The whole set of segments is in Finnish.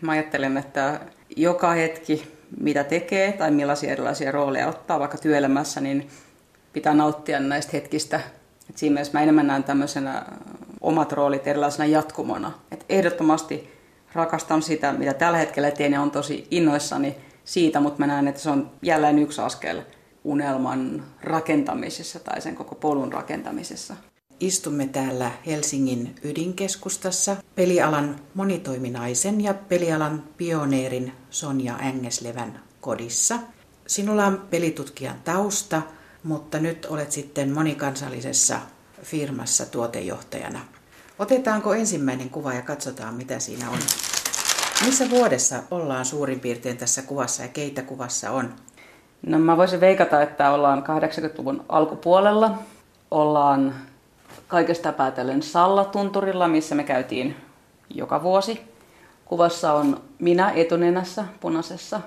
Mä ajattelen, että joka hetki, mitä tekee tai millaisia erilaisia rooleja ottaa vaikka työelämässä, niin pitää nauttia näistä hetkistä. Et siinä mielessä mä enemmän näen tämmöisenä omat roolit erilaisena jatkumona. Et ehdottomasti rakastan sitä, mitä tällä hetkellä teen ja on tosi innoissani siitä, mutta mä näen, että se on jälleen yksi askel unelman rakentamisessa tai sen koko polun rakentamisessa. Istumme täällä Helsingin ydinkeskustassa pelialan monitoiminaisen ja pelialan pioneerin Sonja Ängeslevän kodissa. Sinulla on pelitutkijan tausta, mutta nyt olet sitten monikansallisessa firmassa tuotejohtajana. Otetaanko ensimmäinen kuva ja katsotaan, mitä siinä on? Missä vuodessa ollaan suurin piirtein tässä kuvassa ja keitä kuvassa on? No mä voisin veikata, että ollaan 80-luvun alkupuolella. Ollaan kaikesta päätellen Sallatunturilla, missä me käytiin joka vuosi. Kuvassa on minä etunenässä punaisessa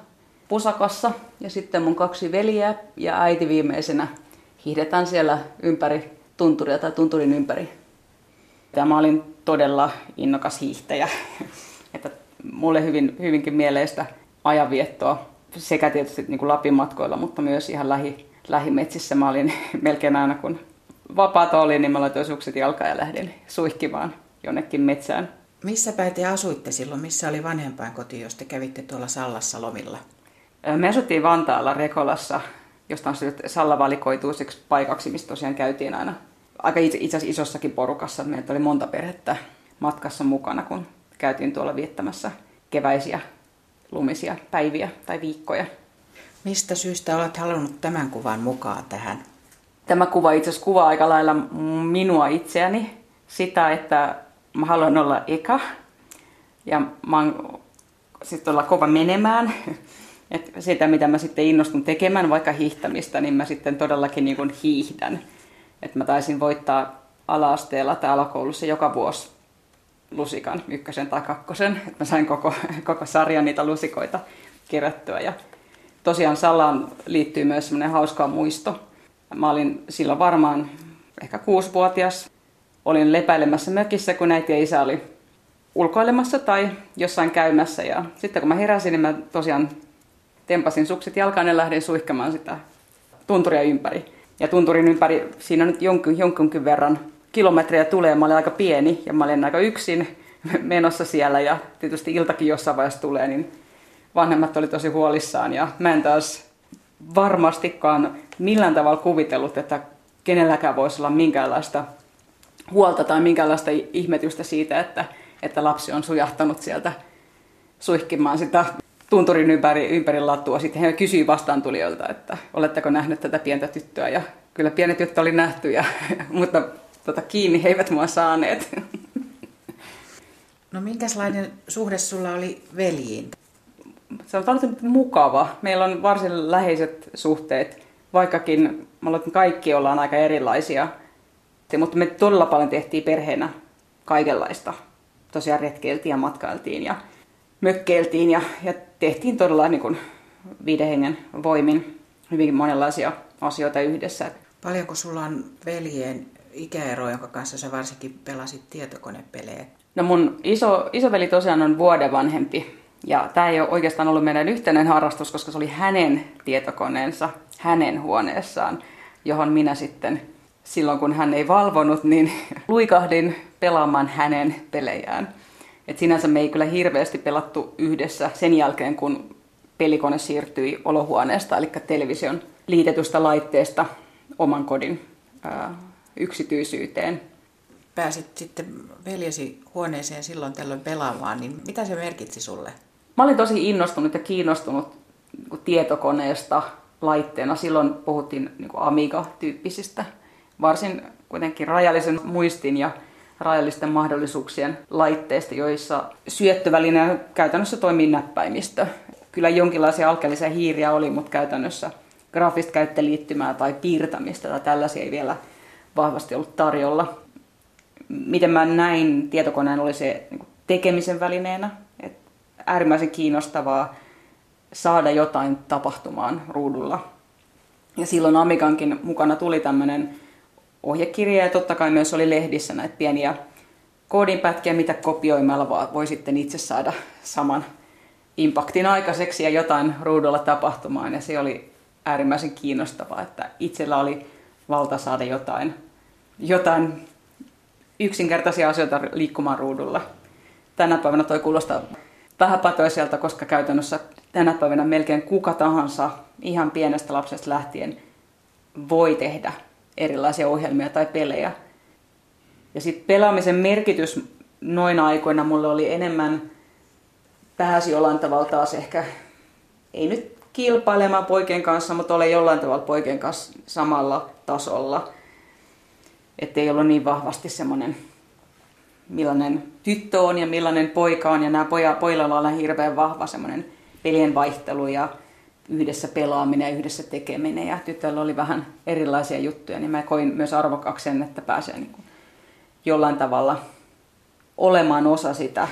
pusakassa ja sitten mun kaksi veliä ja äiti viimeisenä hiihdetään siellä ympäri tunturia tai tunturin ympäri. Ja mä olin todella innokas hiihtäjä. että mulle hyvin, hyvinkin mieleistä ajanviettoa sekä tietysti niin kuin Lapin matkoilla, mutta myös ihan lähi, lähimetsissä. Mä olin melkein aina, kun vapaata oli, niin mä laitoin sukset jalkaan ja lähdin suihkimaan jonnekin metsään. Missä päin te asuitte silloin? Missä oli vanhempain koti, jos te kävitte tuolla Sallassa lomilla? Me asuttiin Vantaalla Rekolassa, josta on Salla valikoituiseksi paikaksi, mistä tosiaan käytiin aina aika itse, itse asiassa isossakin porukassa. Meitä oli monta perhettä matkassa mukana, kun käytiin tuolla viettämässä keväisiä lumisia päiviä tai viikkoja. Mistä syystä olet halunnut tämän kuvan mukaan tähän? Tämä kuva itse asiassa kuvaa aika lailla minua itseäni. Sitä, että mä haluan olla eka ja mä oon sitten olla kova menemään. Et sitä, mitä mä sitten innostun tekemään, vaikka hiihtämistä, niin mä sitten todellakin niin kuin hiihdän. Et mä taisin voittaa ala-asteella tai alakoulussa joka vuosi lusikan, ykkösen tai kakkosen. Että mä sain koko, koko sarjan niitä lusikoita kerättyä. Ja tosiaan Sallaan liittyy myös semmoinen hauska muisto. Mä olin silloin varmaan ehkä kuusivuotias. Olin lepäilemässä mökissä, kun äiti ja isä oli ulkoilemassa tai jossain käymässä. Ja sitten kun mä heräsin, niin mä tosiaan tempasin sukset jalkaan ja lähdin suihkamaan sitä tunturia ympäri. Ja tunturin ympäri siinä nyt jonkin, jonkinkin verran kilometriä tulee. Mä olin aika pieni ja mä olin aika yksin menossa siellä ja tietysti iltakin jossain vaiheessa tulee, niin vanhemmat oli tosi huolissaan ja mä en taas varmastikaan millään tavalla kuvitellut, että kenelläkään voisi olla minkäänlaista huolta tai minkäänlaista ihmetystä siitä, että, että lapsi on sujahtanut sieltä suihkimaan sitä tunturin ympäri, ympäri latua. Sitten he kysyi vastaantulijoilta, että oletteko nähnyt tätä pientä tyttöä. Ja kyllä pieni tyttö oli nähty, ja, mutta tota, kiinni he eivät mua saaneet. No minkälainen suhde sulla oli veljiin? Se on paljon mukava. Meillä on varsin läheiset suhteet, vaikkakin me kaikki ollaan aika erilaisia. Mutta me todella paljon tehtiin perheenä kaikenlaista. Tosiaan retkeiltiin ja matkailtiin ja mökkeiltiin ja, ja tehtiin todella niin kuin viiden hengen voimin hyvinkin monenlaisia asioita yhdessä. Paljonko sulla on veljeen ikäero, jonka kanssa sä varsinkin pelasit tietokonepelejä? No mun iso, isoveli tosiaan on vuoden vanhempi. Ja tämä ei ole oikeastaan ollut meidän yhteinen harrastus, koska se oli hänen tietokoneensa, hänen huoneessaan, johon minä sitten silloin kun hän ei valvonut, niin luikahdin pelaamaan hänen pelejään. Et sinänsä me ei kyllä hirveästi pelattu yhdessä sen jälkeen, kun pelikone siirtyi olohuoneesta, eli television liitetystä laitteesta oman kodin ää, yksityisyyteen. Pääsit sitten veljesi huoneeseen silloin tällöin pelaamaan, niin mitä se merkitsi sulle? Mä olin tosi innostunut ja kiinnostunut niin tietokoneesta laitteena. Silloin puhuttiin niin Amiga-tyyppisistä, varsin kuitenkin rajallisen muistin ja rajallisten mahdollisuuksien laitteista, joissa syöttöväline käytännössä toimii näppäimistö. Kyllä jonkinlaisia alkeellisia hiiriä oli, mutta käytännössä graafista käyttöliittymää tai piirtämistä tai tällaisia ei vielä vahvasti ollut tarjolla. Miten mä näin tietokoneen oli se niin tekemisen välineenä. Äärimmäisen kiinnostavaa saada jotain tapahtumaan ruudulla. Ja silloin Amigankin mukana tuli tämmöinen ohjekirja ja totta kai myös oli lehdissä näitä pieniä koodinpätkiä, mitä kopioimalla voi sitten itse saada saman impaktin aikaiseksi ja jotain ruudulla tapahtumaan. Ja se oli äärimmäisen kiinnostavaa, että itsellä oli valta saada jotain, jotain yksinkertaisia asioita liikkumaan ruudulla. Tänä päivänä toi kuulostaa vähäpätöiseltä, koska käytännössä tänä päivänä melkein kuka tahansa ihan pienestä lapsesta lähtien voi tehdä erilaisia ohjelmia tai pelejä. Ja sitten pelaamisen merkitys noina aikoina mulle oli enemmän, pääsi jollain tavalla taas ehkä, ei nyt kilpailemaan poikien kanssa, mutta olen jollain tavalla poikien kanssa samalla tasolla. Että ei ollut niin vahvasti semmoinen, millainen tyttö on ja millainen poika on. Ja nämä poja, pojilla on hirveän vahva semmoinen pelien vaihtelu ja yhdessä pelaaminen ja yhdessä tekeminen. Ja tytöllä oli vähän erilaisia juttuja, niin mä koin myös arvokkaaksi sen, että pääsee niin kuin jollain tavalla olemaan osa sitä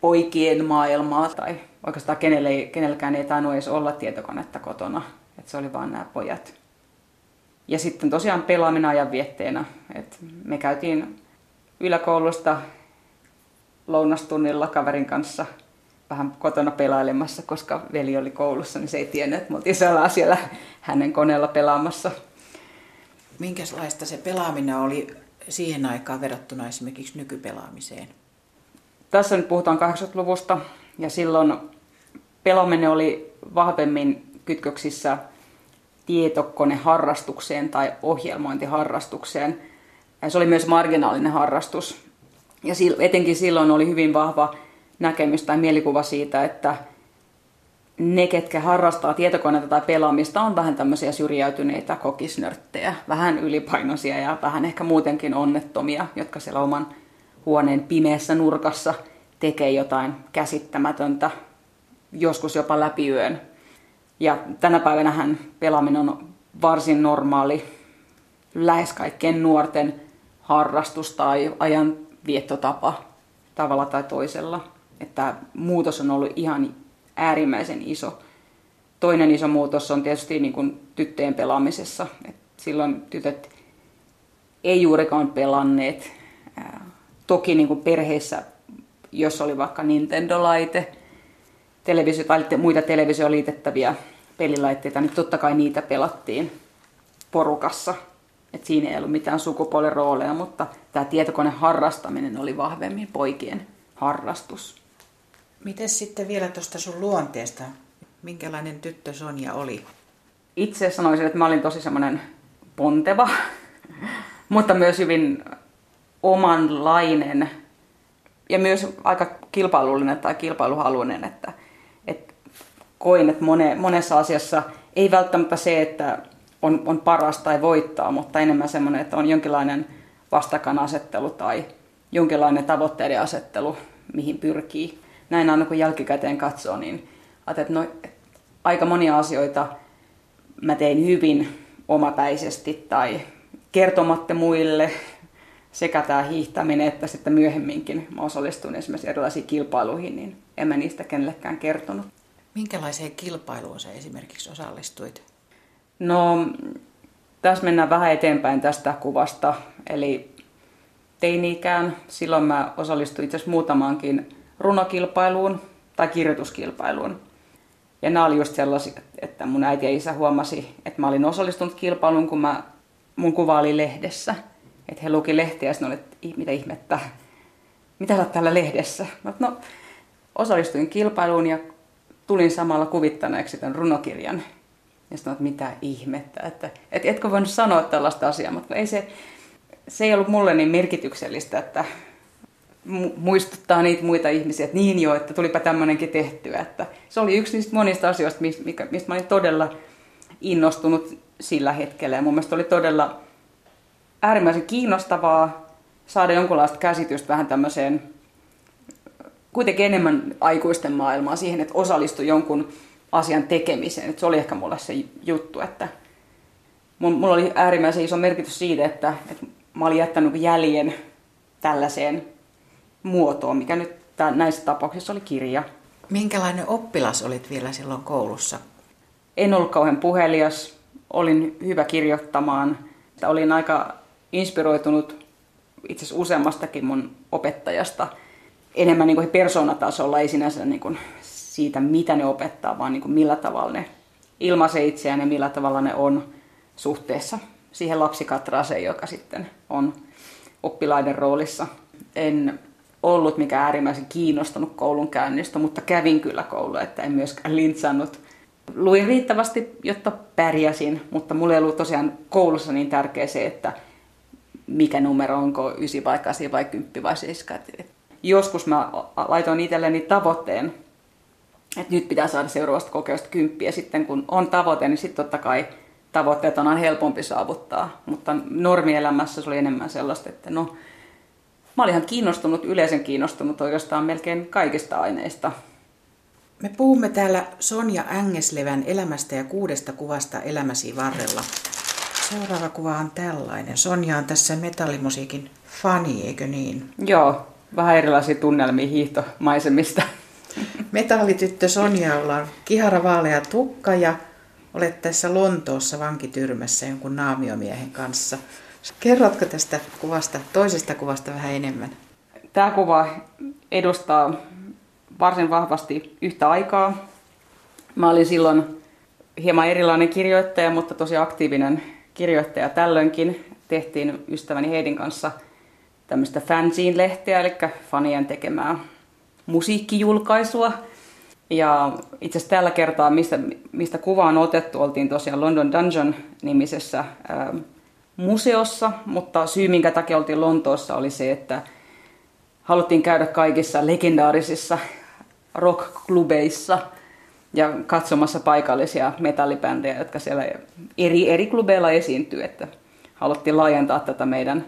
poikien maailmaa. Tai oikeastaan kenelle, kenelläkään ei tainnut edes olla tietokonetta kotona. Että se oli vaan nämä pojat. Ja sitten tosiaan pelaaminen ajan vietteenä. Et me käytiin yläkoulusta lounastunnilla kaverin kanssa – vähän kotona pelailemassa, koska veli oli koulussa, niin se ei tiennyt, että me oltiin siellä hänen koneella pelaamassa. Minkälaista se pelaaminen oli siihen aikaan verrattuna esimerkiksi nykypelaamiseen? Tässä nyt puhutaan 80-luvusta ja silloin pelaaminen oli vahvemmin kytköksissä tietokoneharrastukseen tai ohjelmointiharrastukseen. Se oli myös marginaalinen harrastus. Ja etenkin silloin oli hyvin vahva näkemys tai mielikuva siitä, että ne, ketkä harrastaa tietokoneita tai pelaamista, on vähän tämmöisiä syrjäytyneitä kokisnörttejä, vähän ylipainoisia ja vähän ehkä muutenkin onnettomia, jotka siellä oman huoneen pimeässä nurkassa tekee jotain käsittämätöntä, joskus jopa läpi yön. Ja tänä päivänä pelaaminen on varsin normaali, lähes kaikkien nuorten harrastus tai ajanviettotapa tavalla tai toisella että muutos on ollut ihan äärimmäisen iso. Toinen iso muutos on tietysti niin kuin tyttöjen pelaamisessa. Et silloin tytöt ei juurikaan pelanneet. Toki niin kuin perheissä, jos oli vaikka Nintendo-laite, televisio, tai muita televisioon liitettäviä pelilaitteita, niin totta kai niitä pelattiin porukassa. Et siinä ei ollut mitään sukupuolirooleja, mutta tämä tietokone harrastaminen oli vahvemmin poikien harrastus. Miten sitten vielä tuosta sun luonteesta? Minkälainen tyttö Sonja oli? Itse sanoisin, että mä olin tosi semmoinen ponteva, mutta myös hyvin omanlainen ja myös aika kilpailullinen tai kilpailuhaluinen, että, että koin, että mone, monessa asiassa ei välttämättä se, että on, on paras tai voittaa, mutta enemmän semmoinen, että on jonkinlainen vastakkainasettelu tai jonkinlainen tavoitteiden asettelu, mihin pyrkii näin aina kun jälkikäteen katsoo, niin ajattelin, että no, aika monia asioita mä tein hyvin omapäisesti tai kertomatta muille sekä tämä hiihtäminen että sitten myöhemminkin mä osallistuin esimerkiksi erilaisiin kilpailuihin, niin en mä niistä kenellekään kertonut. Minkälaiseen kilpailuun sä esimerkiksi osallistuit? No, tässä mennään vähän eteenpäin tästä kuvasta. Eli teini-ikään, silloin mä osallistuin itse asiassa muutamaankin runokilpailuun tai kirjoituskilpailuun. Ja nämä oli just sellaisia, että mun äiti ja isä huomasi, että mä olin osallistunut kilpailuun, kun mä, mun kuva oli lehdessä. Että he luki lehtiä ja sitten että mitä ihmettä, mitä sä täällä lehdessä? Mä, no, osallistuin kilpailuun ja tulin samalla kuvittaneeksi tämän runokirjan. Ja sitten että mitä ihmettä, että et, etkö voinut sanoa tällaista asiaa, mutta ei se, se ei ollut mulle niin merkityksellistä, että muistuttaa niitä muita ihmisiä, että niin jo, että tulipa tämmöinenkin tehtyä. Että se oli yksi niistä monista asioista, mistä, mistä mä olin todella innostunut sillä hetkellä. Ja mun mielestä oli todella äärimmäisen kiinnostavaa saada jonkunlaista käsitystä vähän tämmöiseen kuitenkin enemmän aikuisten maailmaa siihen, että osallistui jonkun asian tekemiseen. Että se oli ehkä mulle se juttu, että mulla oli äärimmäisen iso merkitys siitä, että, että mä olin jättänyt jäljen tällaiseen muotoon, mikä nyt näissä tapauksissa oli kirja. Minkälainen oppilas olit vielä silloin koulussa? En ollut kauhean puhelias, olin hyvä kirjoittamaan. Olin aika inspiroitunut itse asiassa useammastakin mun opettajasta enemmän niin kuin persoonatasolla, ei sinänsä niin kuin siitä, mitä ne opettaa, vaan niin kuin millä tavalla ne ilmaisee itseään ja millä tavalla ne on suhteessa siihen lapsikatraaseen, joka sitten on oppilaiden roolissa. En ollut mikään äärimmäisen kiinnostunut koulun käynnistä, mutta kävin kyllä koulua, että en myöskään lintsannut. Luin riittävästi, jotta pärjäsin, mutta mulle ei ollut tosiaan koulussa niin tärkeä se, että mikä numero onko 9 vai 8 vai 10 vai 7. Joskus mä laitoin itselleni tavoitteen, että nyt pitää saada seuraavasta kokeusta kymppiä. Sitten kun on tavoite, niin sitten totta kai tavoitteet on helpompi saavuttaa. Mutta normielämässä se oli enemmän sellaista, että no, mä olin ihan kiinnostunut, yleisen kiinnostunut oikeastaan melkein kaikista aineista. Me puhumme täällä Sonja Ängeslevän elämästä ja kuudesta kuvasta elämäsi varrella. Seuraava kuva on tällainen. Sonja on tässä metallimusiikin fani, eikö niin? Joo, vähän erilaisia tunnelmia hiihtomaisemista. Metallityttö Sonjalla on kihara vaalea tukka ja olet tässä Lontoossa vankityrmässä jonkun naamiomiehen kanssa. Kerrotko tästä kuvasta, toisesta kuvasta vähän enemmän? Tämä kuva edustaa varsin vahvasti yhtä aikaa. Mä olin silloin hieman erilainen kirjoittaja, mutta tosi aktiivinen kirjoittaja tällöinkin. Tehtiin ystäväni Heidin kanssa tämmöistä fanzine-lehteä, eli fanien tekemää musiikkijulkaisua. Ja itse asiassa tällä kertaa, mistä, mistä kuva on otettu, oltiin tosiaan London Dungeon-nimisessä ää, museossa, mutta syy minkä takia oltiin Lontoossa oli se, että haluttiin käydä kaikissa legendaarisissa rockklubeissa ja katsomassa paikallisia metallibändejä, jotka siellä eri, eri klubeilla esiintyy, että haluttiin laajentaa tätä meidän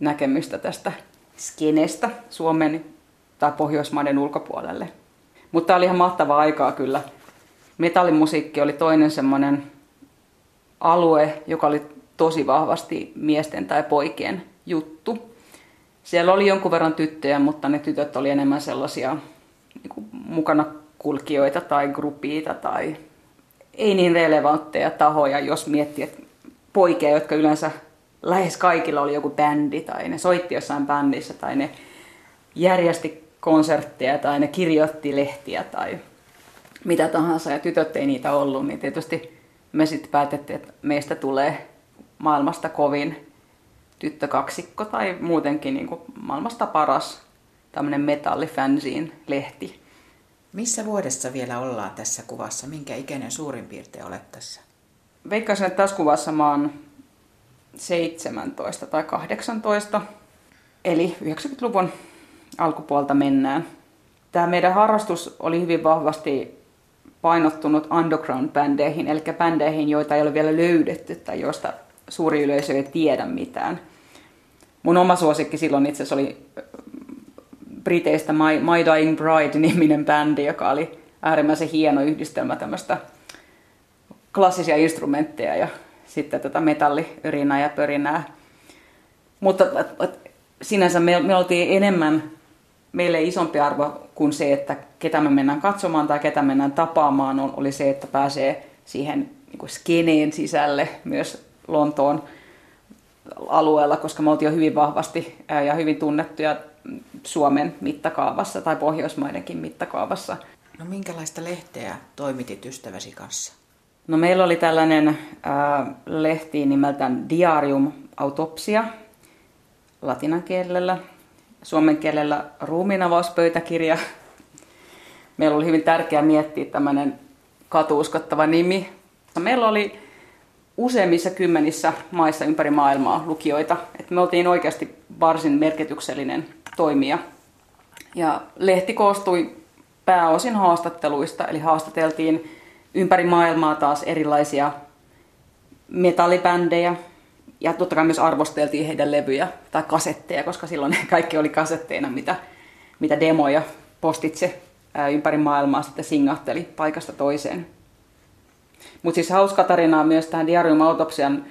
näkemystä tästä skenestä Suomen tai Pohjoismaiden ulkopuolelle. Mutta oli ihan mahtavaa aikaa kyllä. Metallimusiikki oli toinen semmoinen alue, joka oli tosi vahvasti miesten tai poikien juttu. Siellä oli jonkun verran tyttöjä, mutta ne tytöt oli enemmän sellaisia niin kuin mukana kulkijoita tai gruppiita tai ei niin relevantteja tahoja, jos miettii, että poikia, jotka yleensä lähes kaikilla oli joku bändi tai ne soitti jossain bändissä tai ne järjesti konsertteja tai ne kirjoitti lehtiä tai mitä tahansa ja tytöt ei niitä ollut, niin tietysti me sitten päätettiin, että meistä tulee maailmasta kovin tyttökaksikko tai muutenkin niin kuin maailmasta paras tämmöinen metallifansiin lehti. Missä vuodessa vielä ollaan tässä kuvassa? Minkä ikäinen suurin piirtein olet tässä? Veikkaisin, että tässä kuvassa mä oon 17 tai 18, eli 90-luvun alkupuolta mennään. Tämä meidän harrastus oli hyvin vahvasti painottunut underground-bändeihin, eli bändeihin, joita ei ole vielä löydetty tai joista suuri yleisö ei tiedä mitään. Mun oma suosikki silloin itse asiassa oli äh, Briteistä My, My Dying Bride-niminen bändi, joka oli äärimmäisen hieno yhdistelmä tämmöistä klassisia instrumentteja ja sitten tätä metalliörinää ja pörinää. Mutta sinänsä me, me oltiin enemmän meille isompi arvo kuin se, että ketä me mennään katsomaan tai ketä mennään tapaamaan, oli se, että pääsee siihen niin kuin skeneen sisälle myös Lontoon alueella, koska me oltiin jo hyvin vahvasti ja hyvin tunnettuja Suomen mittakaavassa tai Pohjoismaidenkin mittakaavassa. No minkälaista lehteä toimitit ystäväsi kanssa? No meillä oli tällainen äh, lehti nimeltään Diarium Autopsia latinan kielellä, suomen kielellä ruumiinavauspöytäkirja. Meillä oli hyvin tärkeää miettiä tämmöinen katuuskottava nimi. Meillä oli useimmissa kymmenissä maissa ympäri maailmaa lukijoita. Et me oltiin oikeasti varsin merkityksellinen toimija. Ja lehti koostui pääosin haastatteluista, eli haastateltiin ympäri maailmaa taas erilaisia metallibändejä. Ja totta kai myös arvosteltiin heidän levyjä tai kasetteja, koska silloin kaikki oli kasetteina, mitä, mitä demoja postitse ympäri maailmaa sitten singahteli paikasta toiseen. Mutta siis hauska tarinaa myös tähän Diarium Autopsian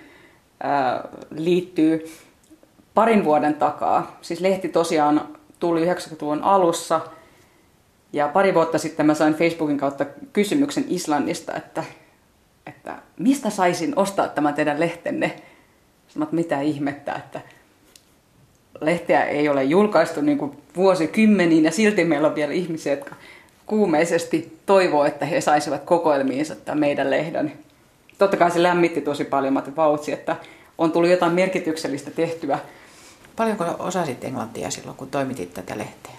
liittyy parin vuoden takaa. Siis lehti tosiaan tuli 90-luvun alussa ja pari vuotta sitten mä sain Facebookin kautta kysymyksen Islannista, että, että mistä saisin ostaa tämän teidän lehtenne. Että mitä ihmettä, että lehteä ei ole julkaistu niin kuin vuosikymmeniin ja silti meillä on vielä ihmisiä, jotka kuumeisesti toivoo, että he saisivat kokoelmiinsa tämän meidän lehden. Totta kai se lämmitti tosi paljon, mä vautsi, että on tullut jotain merkityksellistä tehtyä. Paljonko osasit englantia silloin, kun toimitit tätä lehteä?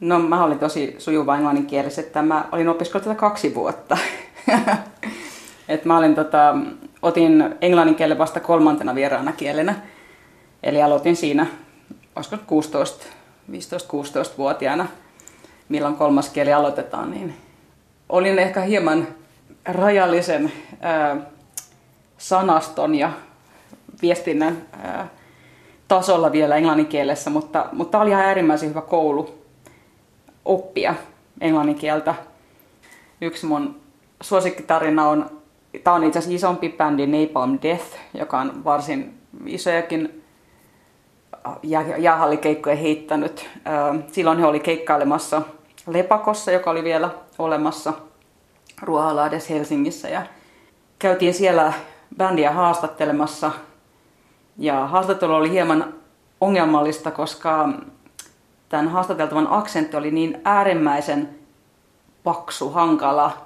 No mä olin tosi sujuva englanninkielessä, että mä olin opiskellut tätä kaksi vuotta. Et mä olin, tota, otin englannin kielen vasta kolmantena vieraana kielenä. Eli aloitin siinä, olisiko 16, 15-16-vuotiaana, milloin kolmas kieli aloitetaan, niin olin ehkä hieman rajallisen ää, sanaston ja viestinnän ää, tasolla vielä englannin kielessä, mutta, mutta tämä oli ihan äärimmäisen hyvä koulu oppia englannin kieltä. Yksi mun suosikkitarina on, tämä on itse asiassa isompi bändi Napalm Death, joka on varsin isojakin jäähallikeikkoja heittänyt. Silloin he oli keikkailemassa Lepakossa, joka oli vielä olemassa Ruoholahdessa Helsingissä. Ja käytiin siellä bändiä haastattelemassa. Ja haastattelu oli hieman ongelmallista, koska tämän haastateltavan aksentti oli niin äärimmäisen paksu, hankala,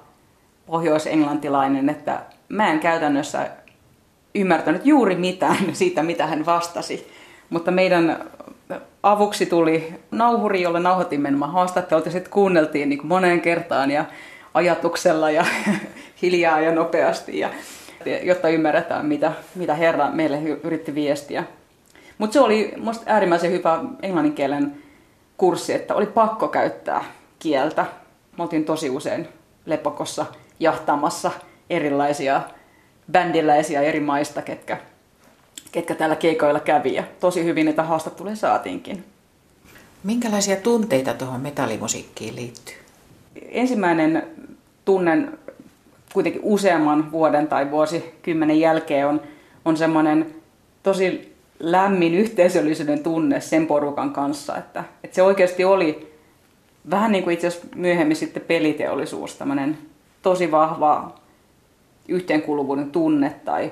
pohjoisenglantilainen, että mä en käytännössä ymmärtänyt juuri mitään siitä, mitä hän vastasi. Mutta meidän avuksi tuli nauhuri, jolle nauhoitimme nämä haastattelut ja sitten kuunneltiin niin moneen kertaan ja ajatuksella ja hiljaa ja nopeasti, ja, jotta ymmärretään, mitä, mitä Herra meille yritti viestiä. Mutta se oli minusta äärimmäisen hyvä englanninkielen kurssi, että oli pakko käyttää kieltä. Mä oltiin tosi usein lepakossa jahtaamassa erilaisia bändiläisiä eri maista, ketkä, ketkä täällä keikoilla kävi. Ja tosi hyvin niitä haastatteluja saatiinkin. Minkälaisia tunteita tuohon metallimusiikkiin liittyy? Ensimmäinen tunnen kuitenkin useamman vuoden tai vuosikymmenen jälkeen on, on semmoinen tosi lämmin yhteisöllisyyden tunne sen porukan kanssa, että, että se oikeasti oli vähän niin kuin itse asiassa myöhemmin sitten peliteollisuus, tämmöinen tosi vahva yhteenkuuluvuuden tunne tai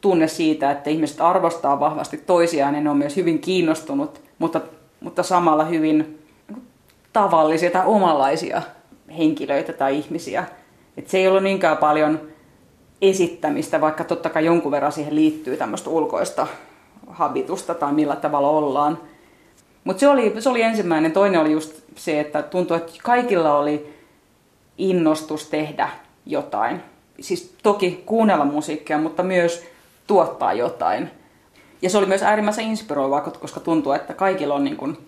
tunne siitä, että ihmiset arvostaa vahvasti toisiaan ja ne on myös hyvin kiinnostunut, mutta, mutta samalla hyvin tavallisia tai omanlaisia henkilöitä tai ihmisiä. Et se ei ollut niinkään paljon esittämistä, vaikka totta kai jonkun verran siihen liittyy tämmöistä ulkoista habitusta tai millä tavalla ollaan. Mutta se oli, se oli ensimmäinen. Toinen oli just se, että tuntui, että kaikilla oli innostus tehdä jotain. Siis toki kuunnella musiikkia, mutta myös tuottaa jotain. Ja se oli myös äärimmäisen inspiroivaa, koska tuntuu, että kaikilla on niin kuin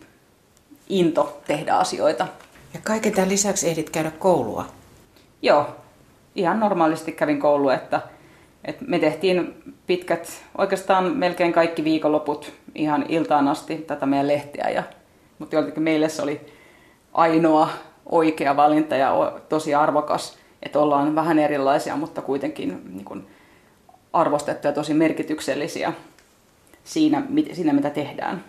into tehdä asioita. Ja kaiken tämän lisäksi ehdit käydä koulua? Joo, ihan normaalisti kävin koulua, että, että me tehtiin pitkät, oikeastaan melkein kaikki viikonloput ihan iltaan asti tätä meidän lehtiä. Ja, mutta jotenkin meille se oli ainoa oikea valinta ja tosi arvokas, että ollaan vähän erilaisia, mutta kuitenkin niin kuin arvostettuja tosi merkityksellisiä siinä, siinä, mitä tehdään.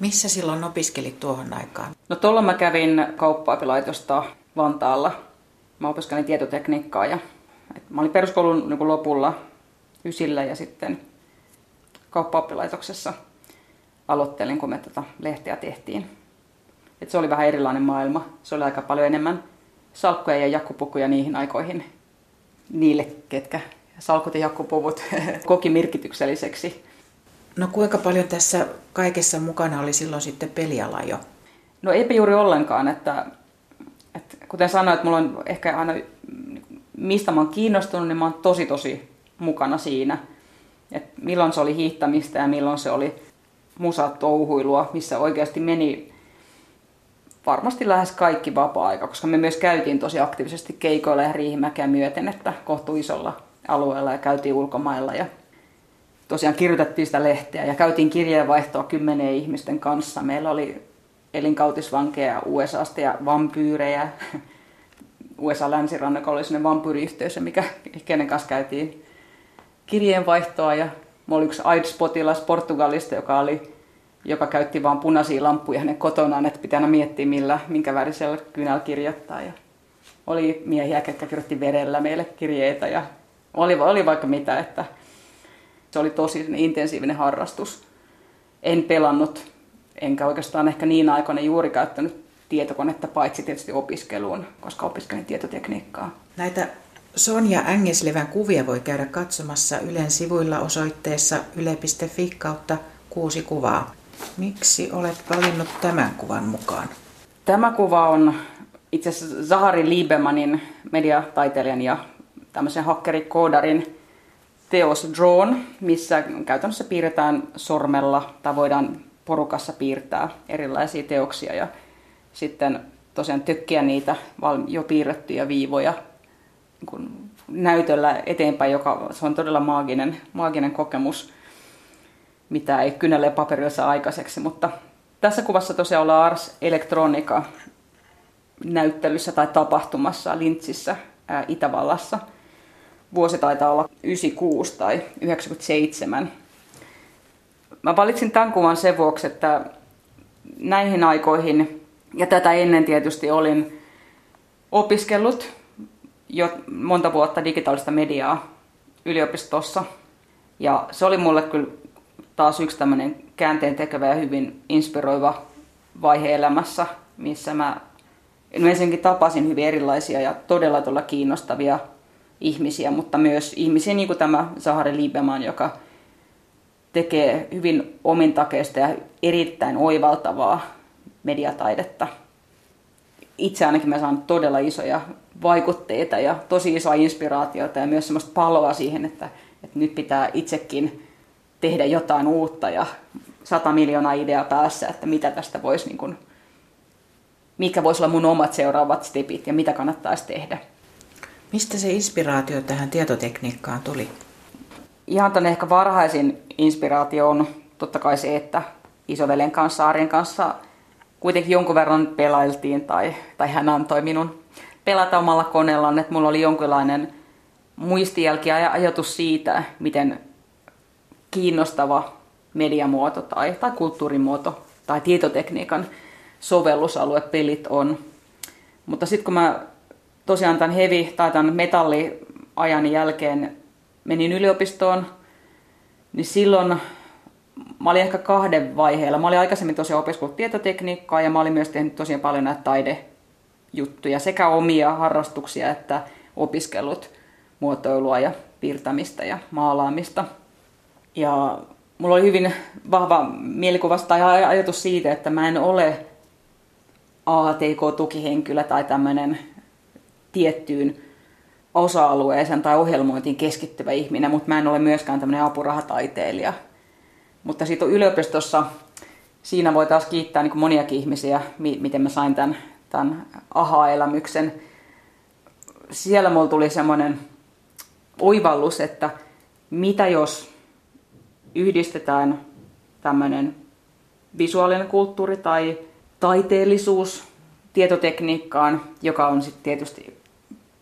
Missä silloin opiskelit tuohon aikaan? No tuolla mä kävin kauppa Vantaalla. Mä opiskelin tietotekniikkaa ja mä olin peruskoulun niin lopulla ysillä ja sitten kauppaoppilaitoksessa aloittelin, kun me tätä lehteä tehtiin. Et se oli vähän erilainen maailma. Se oli aika paljon enemmän salkkuja ja jakkupukuja niihin aikoihin niille, ketkä salkut ja jakkupuvut koki merkitykselliseksi. No kuinka paljon tässä kaikessa mukana oli silloin sitten peliala jo? No eipä juuri ollenkaan, että, että kuten sanoin, että mulla on ehkä aina, mistä mä oon kiinnostunut, niin mä oon tosi tosi mukana siinä. että milloin se oli hiihtämistä ja milloin se oli musatouhuilua, missä oikeasti meni varmasti lähes kaikki vapaa-aika, koska me myös käytiin tosi aktiivisesti keikoilla ja riihimäkeä myöten, että kohtu isolla alueella ja käytiin ulkomailla ja tosiaan kirjoitettiin sitä lehteä ja käytiin kirjeenvaihtoa kymmeneen ihmisten kanssa. Meillä oli elinkautisvankeja USAsta ja vampyyrejä. USA-länsirannikolla oli sellainen vampyyriyhteisö, mikä, kenen kanssa käytiin kirjeenvaihtoa ja mulla oli yksi AIDS-potilas Portugalista, joka oli joka käytti vain punaisia lamppuja hänen kotonaan, että pitää aina miettiä, millä, minkä värisellä kynällä kirjoittaa. Ja oli miehiä, jotka kirjoitti verellä meille kirjeitä ja oli, oli vaikka mitä, että se oli tosi intensiivinen harrastus. En pelannut enkä oikeastaan ehkä niin aikoina juuri käyttänyt tietokonetta paitsi tietysti opiskeluun, koska opiskelin tietotekniikkaa. Näitä Sonja Ängeslevän kuvia voi käydä katsomassa Ylen sivuilla osoitteessa yle.fi kautta kuusi kuvaa. Miksi olet valinnut tämän kuvan mukaan? Tämä kuva on itse asiassa Zahari Liebemanin mediataiteilijan ja tämmöisen hakkerikoodarin teos Drawn, missä käytännössä piirretään sormella tai voidaan porukassa piirtää erilaisia teoksia ja sitten tosiaan tökkiä niitä jo piirrettyjä viivoja niin näytöllä eteenpäin, joka se on todella maaginen, maaginen kokemus, mitä ei kynälle paperilla saa aikaiseksi. Mutta tässä kuvassa tosiaan ollaan Ars Electronica näyttelyssä tai tapahtumassa Lintsissä ää, Itävallassa. Vuosi taitaa olla 96 tai 97. Mä valitsin tämän kuvan sen vuoksi, että näihin aikoihin ja tätä ennen tietysti olin opiskellut jo monta vuotta digitaalista mediaa yliopistossa. Ja se oli mulle kyllä taas yksi tämmöinen käänteen tekevä ja hyvin inspiroiva vaihe elämässä, missä mä ensinnäkin tapasin hyvin erilaisia ja todella todella kiinnostavia ihmisiä, mutta myös ihmisiä niin kuin tämä Sahari Lieberman, joka tekee hyvin omintakeista ja erittäin oivaltavaa mediataidetta. Itse ainakin mä saan todella isoja vaikutteita ja tosi isoa inspiraatiota ja myös semmoista paloa siihen, että, että nyt pitää itsekin tehdä jotain uutta ja sata miljoonaa ideaa päässä, että mitä tästä voisi, niin kuin, mikä voisi olla mun omat seuraavat stepit ja mitä kannattaisi tehdä. Mistä se inspiraatio tähän tietotekniikkaan tuli? Ihan tänne ehkä varhaisin inspiraatio on totta kai se, että isovelen kanssa, Arjen kanssa kuitenkin jonkun verran pelailtiin tai, tai hän antoi minun pelata omalla koneellaan, että mulla oli jonkinlainen muistijälki ja ajatus siitä, miten kiinnostava mediamuoto tai, tai kulttuurimuoto tai tietotekniikan sovellusalue pelit on. Mutta sitten kun mä tosiaan tämän heavy tai tämän metalliajan jälkeen menin yliopistoon, niin silloin mä olin ehkä kahden vaiheella. Mä olin aikaisemmin tosiaan opiskellut tietotekniikkaa ja mä olin myös tehnyt tosiaan paljon näitä taidejuttuja, sekä omia harrastuksia että opiskellut muotoilua ja piirtämistä ja maalaamista. Ja mulla oli hyvin vahva mielikuva tai ajatus siitä, että mä en ole ATK-tukihenkilö tai tämmöinen tiettyyn osa-alueeseen tai ohjelmointiin keskittyvä ihminen, mutta mä en ole myöskään tämmöinen apurahataiteilija. Mutta siitä on yliopistossa, siinä voi taas kiittää niin moniakin ihmisiä, miten mä sain tämän, tämän aha-elämyksen. Siellä mulla tuli semmoinen oivallus, että mitä jos yhdistetään tämmöinen visuaalinen kulttuuri tai taiteellisuus tietotekniikkaan, joka on sitten tietysti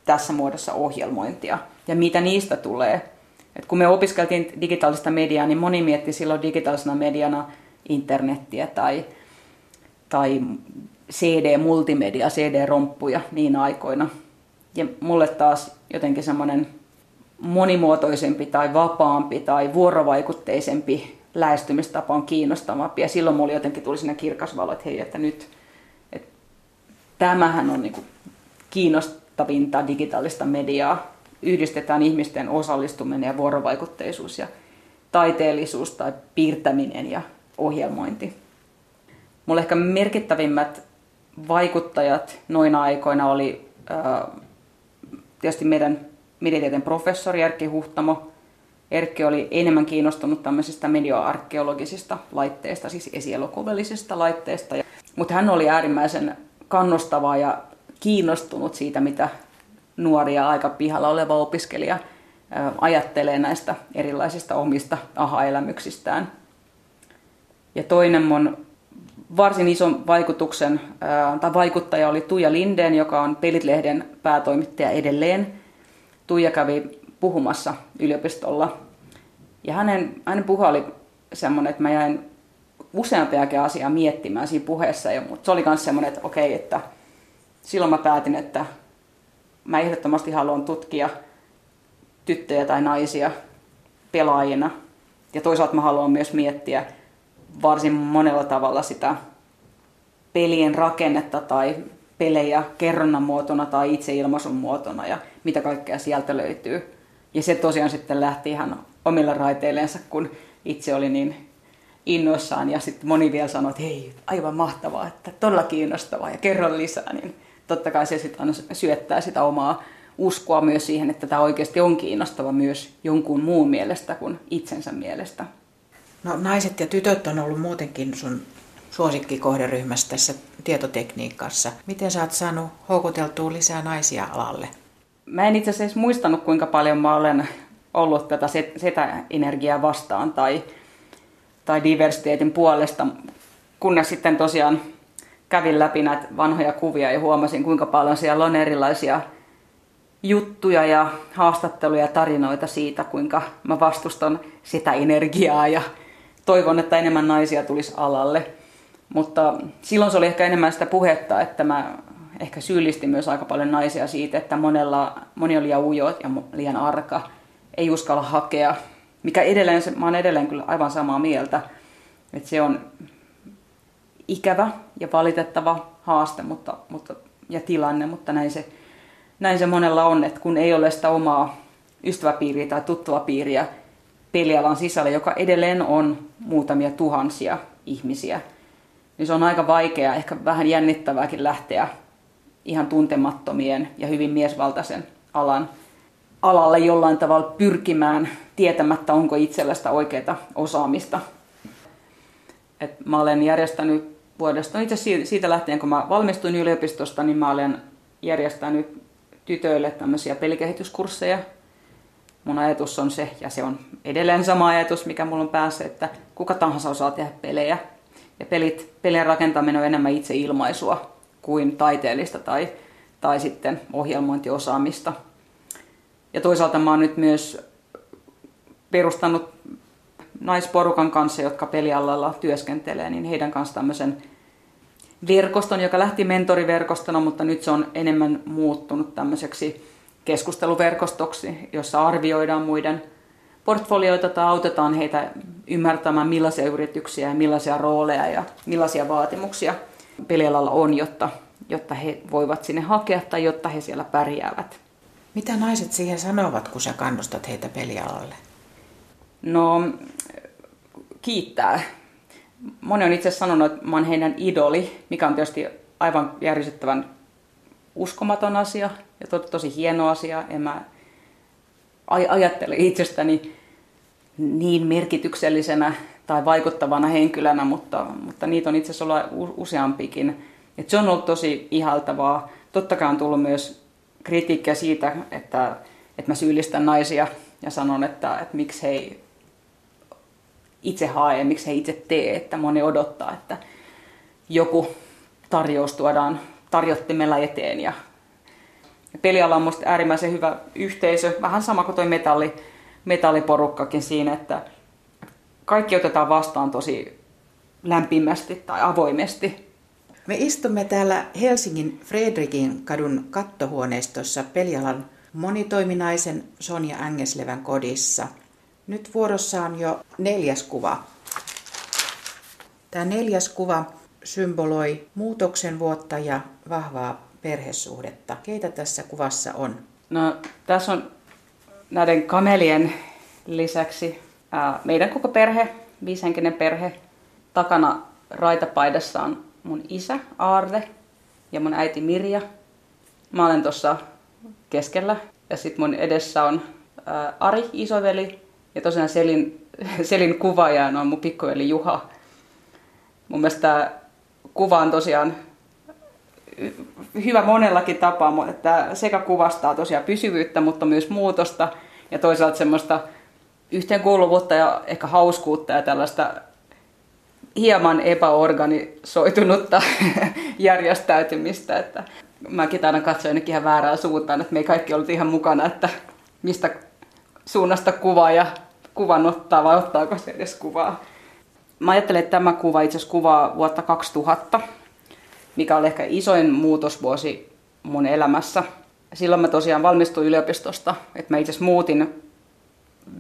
tässä muodossa ohjelmointia. Ja mitä niistä tulee. Et kun me opiskeltiin digitaalista mediaa, niin moni mietti silloin digitaalisena mediana internettiä tai, tai CD-multimedia, CD-romppuja niin aikoina. Ja mulle taas jotenkin semmoinen monimuotoisempi tai vapaampi tai vuorovaikutteisempi lähestymistapa on kiinnostavampi. Ja silloin mulle jotenkin tuli sinne kirkas valo, että hei, että nyt että tämähän on niin kiinnostavinta digitaalista mediaa. Yhdistetään ihmisten osallistuminen ja vuorovaikutteisuus ja taiteellisuus tai piirtäminen ja ohjelmointi. Mulle ehkä merkittävimmät vaikuttajat noina aikoina oli äh, tietysti meidän mediatieteen professori Erkki Huhtamo. Erkki oli enemmän kiinnostunut tämmöisistä medioarkeologisista laitteista, siis esielokuvallisista laitteista. Mutta hän oli äärimmäisen kannustava ja kiinnostunut siitä, mitä nuoria aika pihalla oleva opiskelija ajattelee näistä erilaisista omista aha-elämyksistään. Ja toinen mun varsin ison vaikutuksen tai vaikuttaja oli Tuija Linden, joka on Pelitlehden päätoimittaja edelleen. Tuija kävi puhumassa yliopistolla. Ja hänen, hänen puhe oli semmoinen, että mä jäin useampiakin asiaa miettimään siinä puheessa. Ja, mutta se oli myös semmoinen, että okei, että silloin mä päätin, että mä ehdottomasti haluan tutkia tyttöjä tai naisia pelaajina. Ja toisaalta mä haluan myös miettiä varsin monella tavalla sitä pelien rakennetta tai pelejä kerronnan muotona tai itseilmaisun muotona ja mitä kaikkea sieltä löytyy. Ja se tosiaan sitten lähti ihan omilla raiteillensa, kun itse oli niin innoissaan ja sitten moni vielä sanoi, että hei, aivan mahtavaa, että todella kiinnostavaa ja kerron lisää, niin totta kai se sitten syöttää sitä omaa uskoa myös siihen, että tämä oikeasti on kiinnostava myös jonkun muun mielestä kuin itsensä mielestä. No naiset ja tytöt on ollut muutenkin sun suosikkikohderyhmässä tässä tietotekniikassa. Miten sä oot saanut houkuteltua lisää naisia alalle? Mä en itse asiassa muistanut, kuinka paljon mä olen ollut tätä setä-energiaa vastaan tai, tai diversiteetin puolesta, kunnes sitten tosiaan kävin läpi näitä vanhoja kuvia ja huomasin, kuinka paljon siellä on erilaisia juttuja ja haastatteluja ja tarinoita siitä, kuinka mä vastustan sitä energiaa ja toivon, että enemmän naisia tulisi alalle. Mutta silloin se oli ehkä enemmän sitä puhetta, että mä ehkä syyllistin myös aika paljon naisia siitä, että monella, moni oli liian ujo ja liian arka, ei uskalla hakea, mikä edelleen, mä oon edelleen kyllä aivan samaa mieltä, että se on ikävä ja valitettava haaste mutta, mutta, ja tilanne, mutta näin se, näin se monella on, että kun ei ole sitä omaa ystäväpiiriä tai piiriä pelialan sisällä, joka edelleen on muutamia tuhansia ihmisiä, niin se on aika vaikea, ehkä vähän jännittävääkin lähteä ihan tuntemattomien ja hyvin miesvaltaisen alan alalle jollain tavalla pyrkimään tietämättä, onko itsellä sitä oikeaa osaamista. Et mä olen järjestänyt vuodesta, no itse siitä lähtien kun mä valmistuin yliopistosta, niin mä olen järjestänyt tytöille tämmöisiä pelikehityskursseja. Mun ajatus on se, ja se on edelleen sama ajatus, mikä mulla on päässä, että kuka tahansa osaa tehdä pelejä. Ja pelit, pelien rakentaminen on enemmän itse ilmaisua kuin taiteellista tai, tai sitten ohjelmointiosaamista. Ja toisaalta mä oon nyt myös perustanut naisporukan kanssa, jotka pelialalla työskentelee, niin heidän kanssa tämmöisen verkoston, joka lähti mentoriverkostona, mutta nyt se on enemmän muuttunut tämmöiseksi keskusteluverkostoksi, jossa arvioidaan muiden portfolioita tai autetaan heitä ymmärtämään, millaisia yrityksiä ja millaisia rooleja ja millaisia vaatimuksia pelialalla on, jotta, jotta he voivat sinne hakea tai jotta he siellä pärjäävät. Mitä naiset siihen sanovat, kun sä kannustat heitä pelialalle? No, kiittää. Moni on itse sanonut, että mä oon heidän idoli, mikä on tietysti aivan järjestettävän uskomaton asia ja to, tosi hieno asia. En mä ajattele itsestäni niin merkityksellisenä tai vaikuttavana henkilönä, mutta, mutta niitä on itse asiassa ollut useampikin. Et se on ollut tosi ihaltavaa. Totta kai on tullut myös kritiikkiä siitä, että, että mä syyllistän naisia ja sanon, että, että miksi he itse hae ja miksi he itse tee, että moni odottaa, että joku tarjous tuodaan tarjottimella eteen ja peliala on musta äärimmäisen hyvä yhteisö, vähän sama kuin toi metalli, metalliporukkakin siinä, että kaikki otetaan vastaan tosi lämpimästi tai avoimesti. Me istumme täällä Helsingin Fredrikin kadun kattohuoneistossa pelialan monitoiminaisen Sonja Ängeslevän kodissa. Nyt vuorossa on jo neljäs kuva. Tämä neljäs kuva symboloi muutoksen vuotta ja vahvaa perhesuhdetta. Keitä tässä kuvassa on? No, tässä on näiden kamelien lisäksi meidän koko perhe, viishenkinen perhe. Takana raitapaidassa on mun isä Aarre ja mun äiti Mirja. Mä olen tuossa keskellä ja sitten mun edessä on ää, Ari, isoveli ja tosiaan Selin, Selin kuvaaja on mun pikkuveli Juha. Mun mielestä kuva on tosiaan hyvä monellakin tapaa, että sekä kuvastaa tosiaan pysyvyyttä, mutta myös muutosta ja toisaalta semmoista yhteenkuuluvuutta ja ehkä hauskuutta ja tällaista hieman epäorganisoitunutta järjestäytymistä. Että mäkin aina katsoin ainakin ihan väärään suuntaan, että me ei kaikki ollut ihan mukana, että mistä suunnasta kuvaa ja kuvan ottaa vai ottaako se edes kuvaa. Mä ajattelen, että tämä kuva itse asiassa kuvaa vuotta 2000, mikä oli ehkä isoin muutosvuosi mun elämässä. Silloin mä tosiaan valmistuin yliopistosta, että mä itse asiassa muutin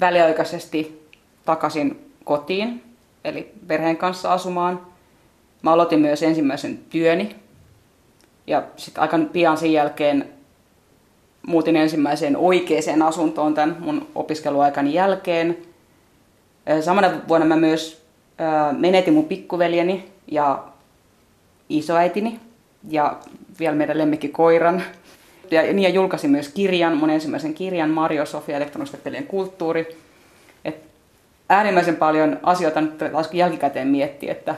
väliaikaisesti takaisin kotiin. eli perheen kanssa asumaan. Mä aloitin myös ensimmäisen työni ja sitten aika pian sen jälkeen muutin ensimmäiseen oikeaan asuntoon tämän mun opiskeluaikani jälkeen. Samana vuonna mä myös menetin mun pikkuveljeni ja isoäitini ja vielä meidän lemmikkikoiran. Ja niin ja julkaisin myös kirjan, mun ensimmäisen kirjan, Mario Sofia, elektronisten pelien kulttuuri. Et äärimmäisen paljon asioita nyt jälkikäteen miettiä, että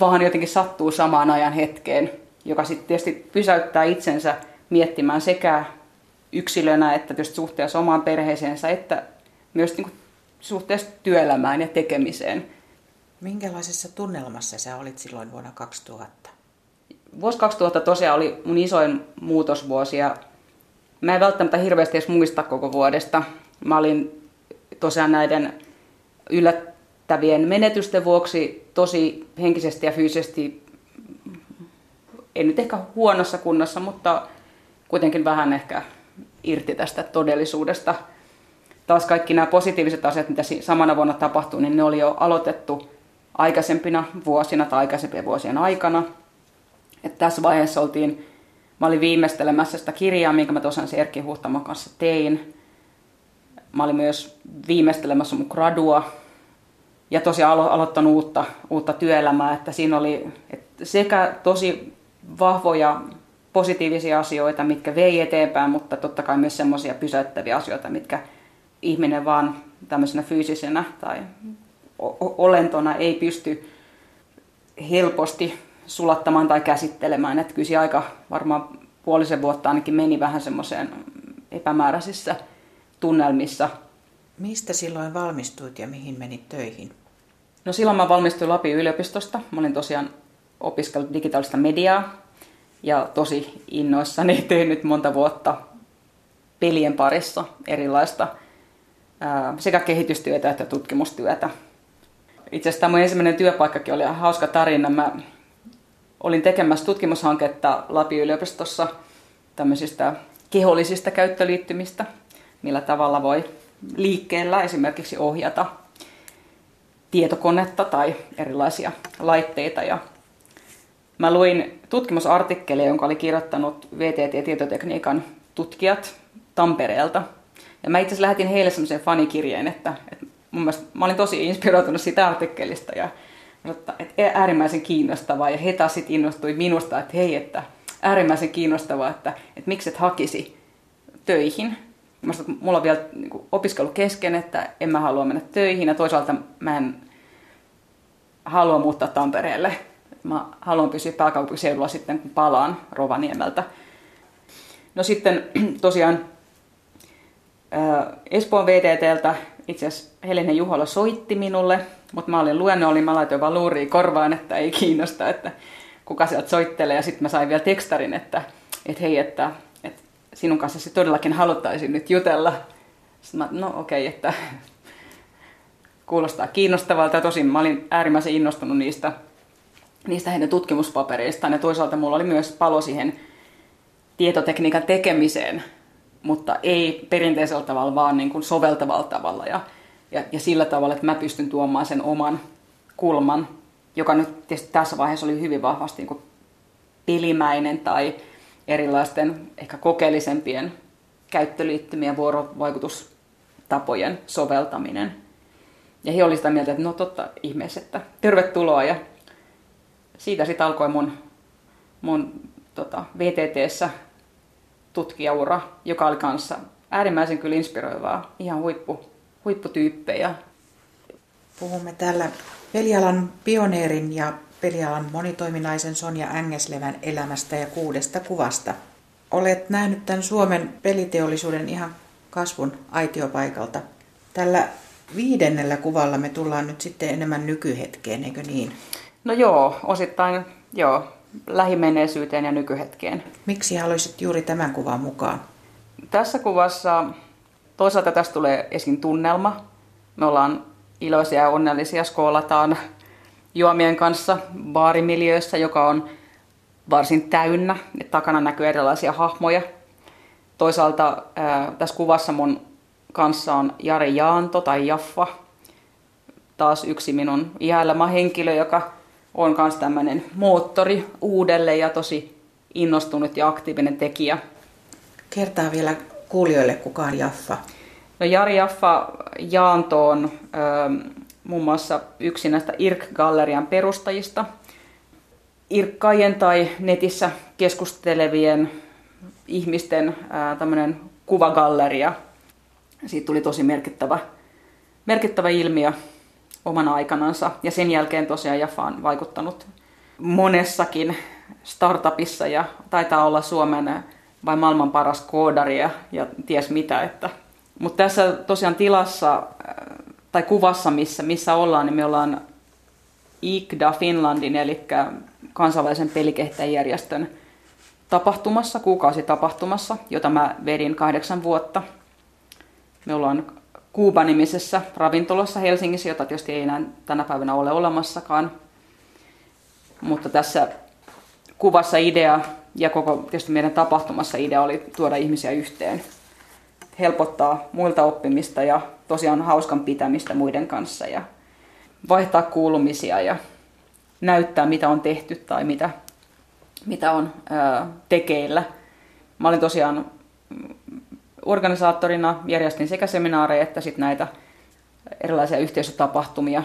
vaan jotenkin sattuu samaan ajan hetkeen, joka sitten tietysti pysäyttää itsensä miettimään sekä yksilönä että tietysti suhteessa omaan perheeseensä, että myös niin suhteessa työelämään ja tekemiseen. Minkälaisessa tunnelmassa sä olit silloin vuonna 2000? Vuosi 2000 tosiaan oli mun isoin muutosvuosi ja mä en välttämättä hirveästi edes muista koko vuodesta. Mä olin tosiaan näiden yllättävien menetysten vuoksi tosi henkisesti ja fyysisesti, en nyt ehkä huonossa kunnossa, mutta kuitenkin vähän ehkä irti tästä todellisuudesta. Taas kaikki nämä positiiviset asiat, mitä samana vuonna tapahtui, niin ne oli jo aloitettu aikaisempina vuosina tai aikaisempien vuosien aikana. Et tässä vaiheessa oltiin, mä olin viimeistelemässä sitä kirjaa, minkä mä tosiaan se Erkki Huhtamon kanssa tein. Mä olin myös viimeistelemässä mun gradua ja tosiaan alo- aloittanut uutta, uutta työelämää, että siinä oli että sekä tosi vahvoja positiivisia asioita, mitkä vei eteenpäin, mutta totta kai myös semmoisia pysäyttäviä asioita, mitkä ihminen vaan tämmöisenä fyysisenä tai olentona ei pysty helposti sulattamaan tai käsittelemään. Että kyllä aika varmaan puolisen vuotta ainakin meni vähän semmoiseen epämääräisissä tunnelmissa. Mistä silloin valmistuit ja mihin menit töihin? No silloin mä valmistuin Lapin yliopistosta. Mä olin tosiaan opiskellut digitaalista mediaa ja tosi innoissani tein nyt monta vuotta pelien parissa erilaista sekä kehitystyötä että tutkimustyötä. Itse asiassa tämä mun ensimmäinen työpaikkakin oli hauska tarina. Mä olin tekemässä tutkimushanketta Lapin yliopistossa tämmöisistä kehollisista käyttöliittymistä, millä tavalla voi liikkeellä esimerkiksi ohjata tietokonetta tai erilaisia laitteita. Ja mä luin tutkimusartikkelia, jonka oli kirjoittanut VTT ja tietotekniikan tutkijat Tampereelta. Ja mä itse asiassa lähetin heille semmoisen fanikirjeen, että, että mun mielestä mä olin tosi inspiroitunut siitä artikkelista ja että, että äärimmäisen kiinnostavaa. Ja he taas innostui minusta, että hei, että äärimmäisen kiinnostavaa, että, että miksi et hakisi töihin. Mä sanoin, mulla on vielä niin kuin, opiskelu kesken, että en mä halua mennä töihin ja toisaalta mä en halua muuttaa Tampereelle. Mä haluan pysyä pääkaupunkiseudulla sitten, kun palaan Rovaniemeltä. No sitten tosiaan Espoon VTTltä itse asiassa Helene Juhola soitti minulle, mutta mä olin luennollinen, mä laitoin vaan luuriin korvaan, että ei kiinnosta, että kuka sieltä soittelee. Ja sitten mä sain vielä tekstarin, että, että hei, että, että sinun kanssa todellakin haluttaisin nyt jutella. Sitten mä, no okei, okay, että kuulostaa kiinnostavalta tosin mä olin äärimmäisen innostunut niistä, niistä heidän tutkimuspapereistaan ja toisaalta mulla oli myös palo siihen tietotekniikan tekemiseen, mutta ei perinteisellä tavalla, vaan niin kuin soveltavalla tavalla ja, ja, ja sillä tavalla, että mä pystyn tuomaan sen oman kulman, joka nyt tietysti tässä vaiheessa oli hyvin vahvasti niin pelimäinen tai erilaisten ehkä kokeellisempien käyttöliittymien vuorovaikutustapojen soveltaminen. Ja he olivat sitä mieltä, että no totta ihmeessä, että tervetuloa. Ja siitä sitten alkoi mun, mun tota, VTTssä tutkijaura, joka oli kanssa äärimmäisen kyllä inspiroivaa, ihan huippu, huipputyyppejä. Puhumme täällä pelialan pioneerin ja pelialan monitoiminaisen Sonja Ängeslevän elämästä ja kuudesta kuvasta. Olet nähnyt tämän Suomen peliteollisuuden ihan kasvun aitiopaikalta. Tällä viidennellä kuvalla me tullaan nyt sitten enemmän nykyhetkeen, eikö niin? No joo, osittain joo lähimenneisyyteen ja nykyhetkeen. Miksi haluaisit juuri tämän kuvan mukaan? Tässä kuvassa toisaalta tästä tulee esiin tunnelma. Me ollaan iloisia ja onnellisia, skoolataan juomien kanssa baarimiljöissä, joka on varsin täynnä. Takana näkyy erilaisia hahmoja. Toisaalta ää, tässä kuvassa mun kanssa on Jari Jaanto tai Jaffa. taas yksi minun ihailema henkilö, joka on myös tämmöinen moottori uudelle ja tosi innostunut ja aktiivinen tekijä. Kertaa vielä kuulijoille, kuka on Jaffa. No Jari Jaffa Jaanto on ö, muun muassa yksi näistä IRK-gallerian perustajista. Irkkaajien tai netissä keskustelevien ihmisten tämmöinen kuvagalleria. Siitä tuli tosi merkittävä, merkittävä ilmiö omana aikanansa. Ja sen jälkeen tosiaan Jaffa on vaikuttanut monessakin startupissa ja taitaa olla Suomen vai maailman paras koodari ja, ja ties mitä. Että. Mutta tässä tosiaan tilassa tai kuvassa, missä, missä ollaan, niin me ollaan IKDA Finlandin, eli kansainvälisen pelikehittäjäjärjestön tapahtumassa, kuukausitapahtumassa, jota mä vedin kahdeksan vuotta. Me ollaan Kuuba-nimisessä ravintolassa Helsingissä, jota tietysti ei enää tänä päivänä ole olemassakaan. Mutta tässä kuvassa idea ja koko tietysti meidän tapahtumassa idea oli tuoda ihmisiä yhteen, helpottaa muilta oppimista ja tosiaan hauskan pitämistä muiden kanssa ja vaihtaa kuulumisia ja näyttää, mitä on tehty tai mitä, mitä on ää, tekeillä. Mä olin tosiaan organisaattorina, järjestin sekä seminaareja että sit näitä erilaisia yhteisötapahtumia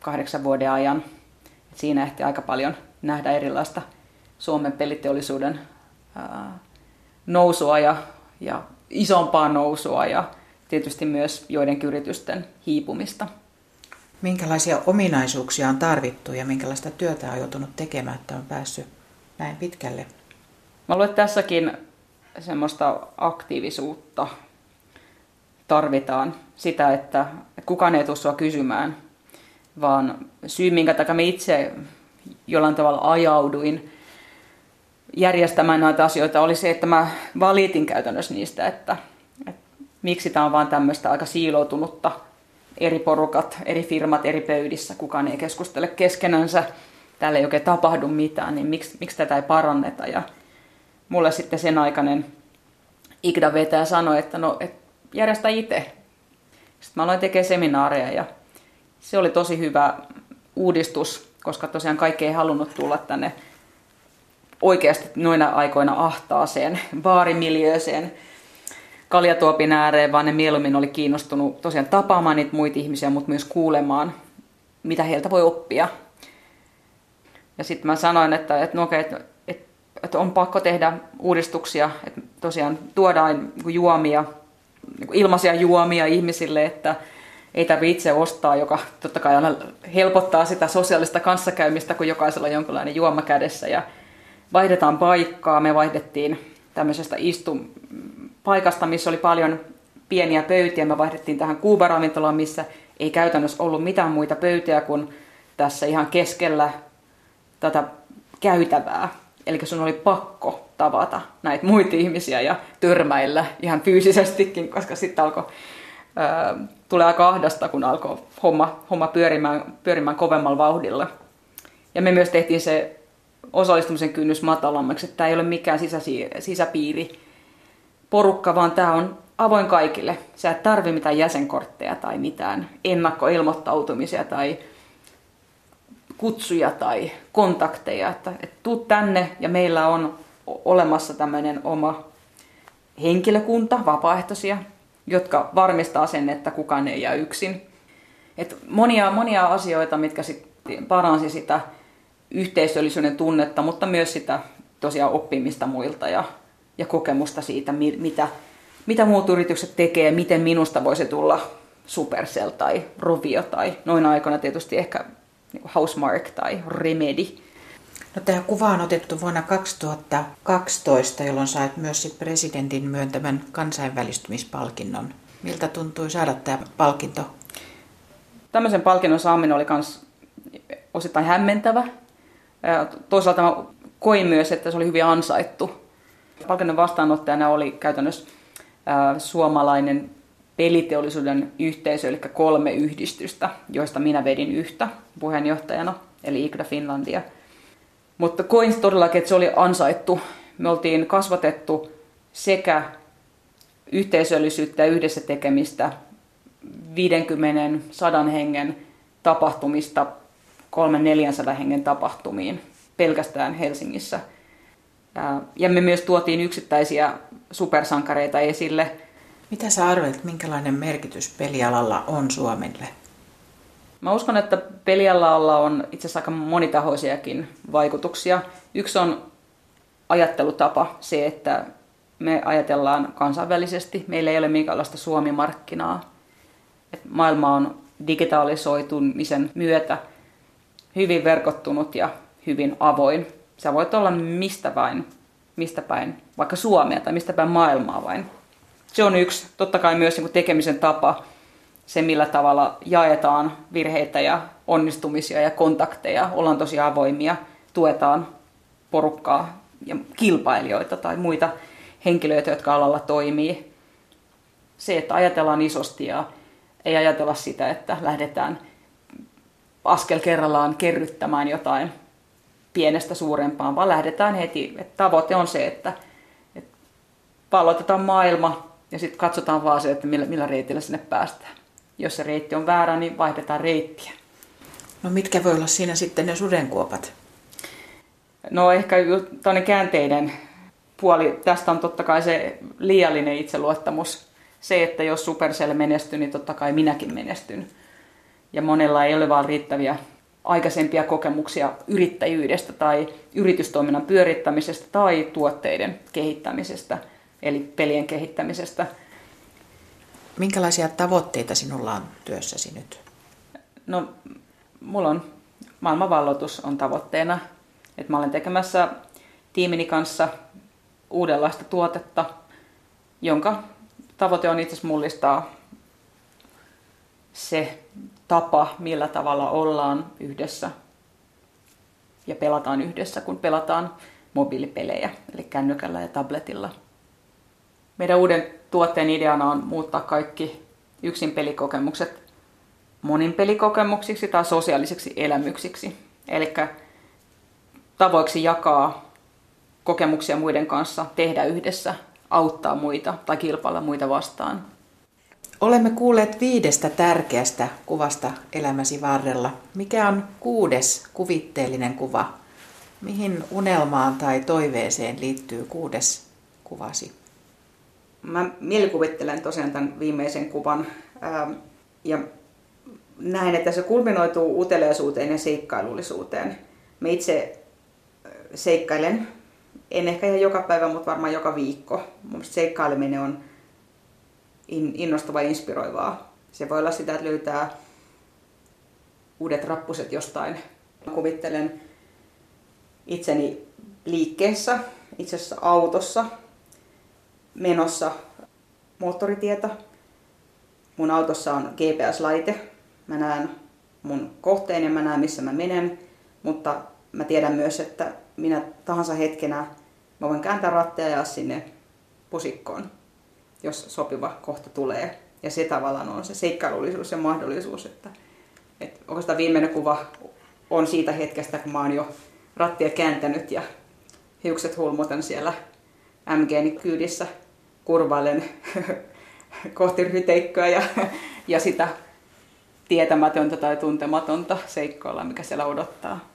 kahdeksan vuoden ajan. Siinä ehti aika paljon nähdä erilaista Suomen peliteollisuuden nousua ja, ja isompaa nousua ja tietysti myös joidenkin yritysten hiipumista. Minkälaisia ominaisuuksia on tarvittu ja minkälaista työtä on joutunut tekemään, että on päässyt näin pitkälle? Mä luulen, että tässäkin semmoista aktiivisuutta tarvitaan. Sitä, että kukaan ei tule sua kysymään, vaan syy, minkä takia me itse jollain tavalla ajauduin järjestämään näitä asioita, oli se, että mä valitin käytännössä niistä, että, että miksi tämä on vaan tämmöistä aika siiloutunutta eri porukat, eri firmat eri pöydissä, kukaan ei keskustele keskenänsä, täällä ei oikein tapahdu mitään, niin miksi, miksi tätä ei paranneta. Ja mulle sitten sen aikainen Igda vetäjä sanoi, että no, et järjestä itse. Sitten mä aloin tekemään seminaareja ja se oli tosi hyvä uudistus, koska tosiaan kaikki ei halunnut tulla tänne oikeasti noina aikoina ahtaaseen baarimiljööseen kaljatuopin ääreen, vaan ne mieluummin oli kiinnostunut tosiaan tapaamaan niitä muita ihmisiä, mutta myös kuulemaan, mitä heiltä voi oppia. Ja sitten mä sanoin, että, että, no okay, että, että, että on pakko tehdä uudistuksia, että tosiaan tuodaan niin juomia, niin ilmaisia juomia ihmisille, että ei tarvitse itse ostaa, joka totta kai aina helpottaa sitä sosiaalista kanssakäymistä, kun jokaisella on jonkinlainen juoma kädessä. Ja vaihdetaan paikkaa, me vaihdettiin tämmöisestä istun paikasta, missä oli paljon pieniä pöytiä. Me vaihdettiin tähän kuubaravintolaan, missä ei käytännössä ollut mitään muita pöytiä kuin tässä ihan keskellä tätä käytävää. Eli sun oli pakko tavata näitä muita ihmisiä ja törmäillä ihan fyysisestikin, koska sitten alkoi tulee aika ahdasta, kun alkoi homma, homma pyörimään, pyörimään kovemmalla vauhdilla. Ja me myös tehtiin se osallistumisen kynnys matalammaksi, että tämä ei ole mikään sisäsi, sisäpiiri porukka, vaan tämä on avoin kaikille. Sä et tarvi mitään jäsenkortteja tai mitään ennakkoilmoittautumisia tai kutsuja tai kontakteja. Että, että tuu tänne ja meillä on olemassa tämmöinen oma henkilökunta, vapaaehtoisia, jotka varmistaa sen, että kukaan ei jää yksin. Et monia, monia asioita, mitkä sit paransi sitä yhteisöllisyyden tunnetta, mutta myös sitä tosiaan oppimista muilta ja, ja kokemusta siitä, mitä, mitä muut yritykset tekee, miten minusta voisi tulla Supercell tai Rovio tai noin aikoina tietysti ehkä Housemark tai Remedy. No, tämä kuva on otettu vuonna 2012, jolloin sait myös sit presidentin myöntämän kansainvälistymispalkinnon. Miltä tuntui saada tämä palkinto? Tämmöisen palkinnon saaminen oli myös osittain hämmentävä. Toisaalta mä koin myös, että se oli hyvin ansaittu. Palkinnon vastaanottajana oli käytännössä suomalainen peliteollisuuden yhteisö, eli kolme yhdistystä, joista minä vedin yhtä puheenjohtajana, eli IGDA Finlandia. Mutta koin todellakin, että se oli ansaittu. Me oltiin kasvatettu sekä yhteisöllisyyttä ja yhdessä tekemistä 50 sadan hengen tapahtumista 300-400 hengen tapahtumiin pelkästään Helsingissä. Ja me myös tuotiin yksittäisiä supersankareita esille. Mitä sä arvelet, minkälainen merkitys pelialalla on Suomelle? Mä uskon, että pelialalla on itse asiassa aika monitahoisiakin vaikutuksia. Yksi on ajattelutapa, se, että me ajatellaan kansainvälisesti. Meillä ei ole minkäänlaista Suomi-markkinaa. Et maailma on digitalisoitumisen myötä hyvin verkottunut ja hyvin avoin. Sä voit olla mistä vain, mistä päin, vaikka Suomea tai mistä päin maailmaa vain. Se on yksi, totta kai myös niin tekemisen tapa, se millä tavalla jaetaan virheitä ja onnistumisia ja kontakteja, ollaan tosi avoimia, tuetaan porukkaa ja kilpailijoita tai muita henkilöitä, jotka alalla toimii. Se, että ajatellaan isosti ja ei ajatella sitä, että lähdetään askel kerrallaan kerryttämään jotain pienestä suurempaan, vaan lähdetään heti. Että tavoite on se, että, että pallotetaan maailma ja sitten katsotaan vaan se, että millä, millä reitillä sinne päästään. Jos se reitti on väärä, niin vaihdetaan reittiä. No mitkä voi olla siinä sitten ne sudenkuopat? No ehkä tämmöinen käänteinen puoli tästä on totta kai se liiallinen itseluottamus. Se, että jos Supercell menestyy, niin totta kai minäkin menestyn. Ja monella ei ole vaan riittäviä aikaisempia kokemuksia yrittäjyydestä tai yritystoiminnan pyörittämisestä tai tuotteiden kehittämisestä, eli pelien kehittämisestä. Minkälaisia tavoitteita sinulla on työssäsi nyt? No, mulla on maailmanvalloitus on tavoitteena. Että mä olen tekemässä tiimini kanssa uudenlaista tuotetta, jonka tavoite on itse mullistaa se tapa, millä tavalla ollaan yhdessä ja pelataan yhdessä, kun pelataan mobiilipelejä, eli kännykällä ja tabletilla. Meidän uuden tuotteen ideana on muuttaa kaikki yksin pelikokemukset monin pelikokemuksiksi tai sosiaalisiksi elämyksiksi. Eli tavoiksi jakaa kokemuksia muiden kanssa, tehdä yhdessä, auttaa muita tai kilpailla muita vastaan. Olemme kuulleet viidestä tärkeästä kuvasta elämäsi varrella. Mikä on kuudes kuvitteellinen kuva? Mihin unelmaan tai toiveeseen liittyy kuudes kuvasi? Mä mielikuvittelen tosiaan tämän viimeisen kuvan ähm, ja näen, että se kulminoituu uteliaisuuteen ja seikkailullisuuteen. Mä itse äh, seikkailen, en ehkä ihan joka päivä, mutta varmaan joka viikko. Mun seikkaileminen on innostavaa ja inspiroivaa. Se voi olla sitä, että löytää uudet rappuset jostain. Kuvittelen itseni liikkeessä, itse asiassa autossa, menossa moottoritietä. Mun autossa on GPS-laite. Mä näen mun kohteen ja mä näen missä mä menen, mutta mä tiedän myös, että minä tahansa hetkenä mä voin kääntää ratteja ja sinne pusikkoon jos sopiva kohta tulee. Ja se tavallaan on se seikkailullisuus ja mahdollisuus, että, että oikeastaan viimeinen kuva on siitä hetkestä, kun mä oon jo rattia kääntänyt ja hiukset hulmutan siellä MGni kyydissä kurvailen kohti ryteikköä ja, ja sitä tietämätöntä tai tuntematonta seikkoilla, mikä siellä odottaa.